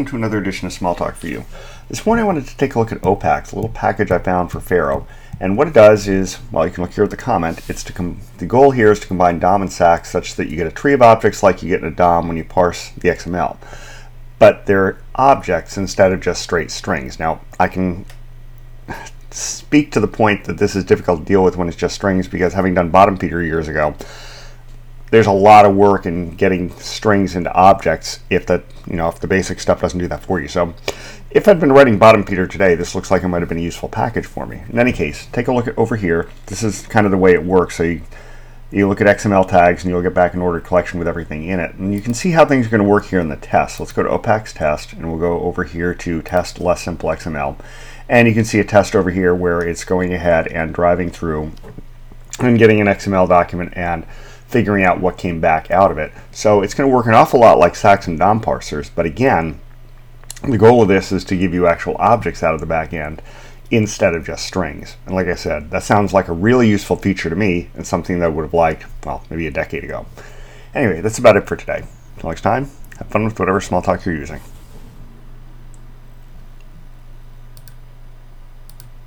Welcome to another edition of Smalltalk for You. This morning I wanted to take a look at OPAX, a little package I found for Pharo. And what it does is, well, you can look here at the comment, it's to com- the goal here is to combine DOM and SAX such that you get a tree of objects like you get in a DOM when you parse the XML. But they're objects instead of just straight strings. Now, I can speak to the point that this is difficult to deal with when it's just strings because having done BottomFeeder years ago, there's a lot of work in getting strings into objects if that you know if the basic stuff doesn't do that for you. So if I'd been writing BottomFeeder today, this looks like it might have been a useful package for me. In any case, take a look at over here. This is kind of the way it works. So you, you look at XML tags and you'll get back an ordered collection with everything in it. And you can see how things are going to work here in the test. Let's go to OPAX test and we'll go over here to test less simple XML. And you can see a test over here where it's going ahead and driving through and getting an XML document and figuring out what came back out of it. So it's going to work an awful lot like SAX and DOM parsers, but again, the goal of this is to give you actual objects out of the back end instead of just strings. And like I said, that sounds like a really useful feature to me and something that I would have liked, well, maybe a decade ago. Anyway, that's about it for today. Until next time, have fun with whatever Smalltalk you're using.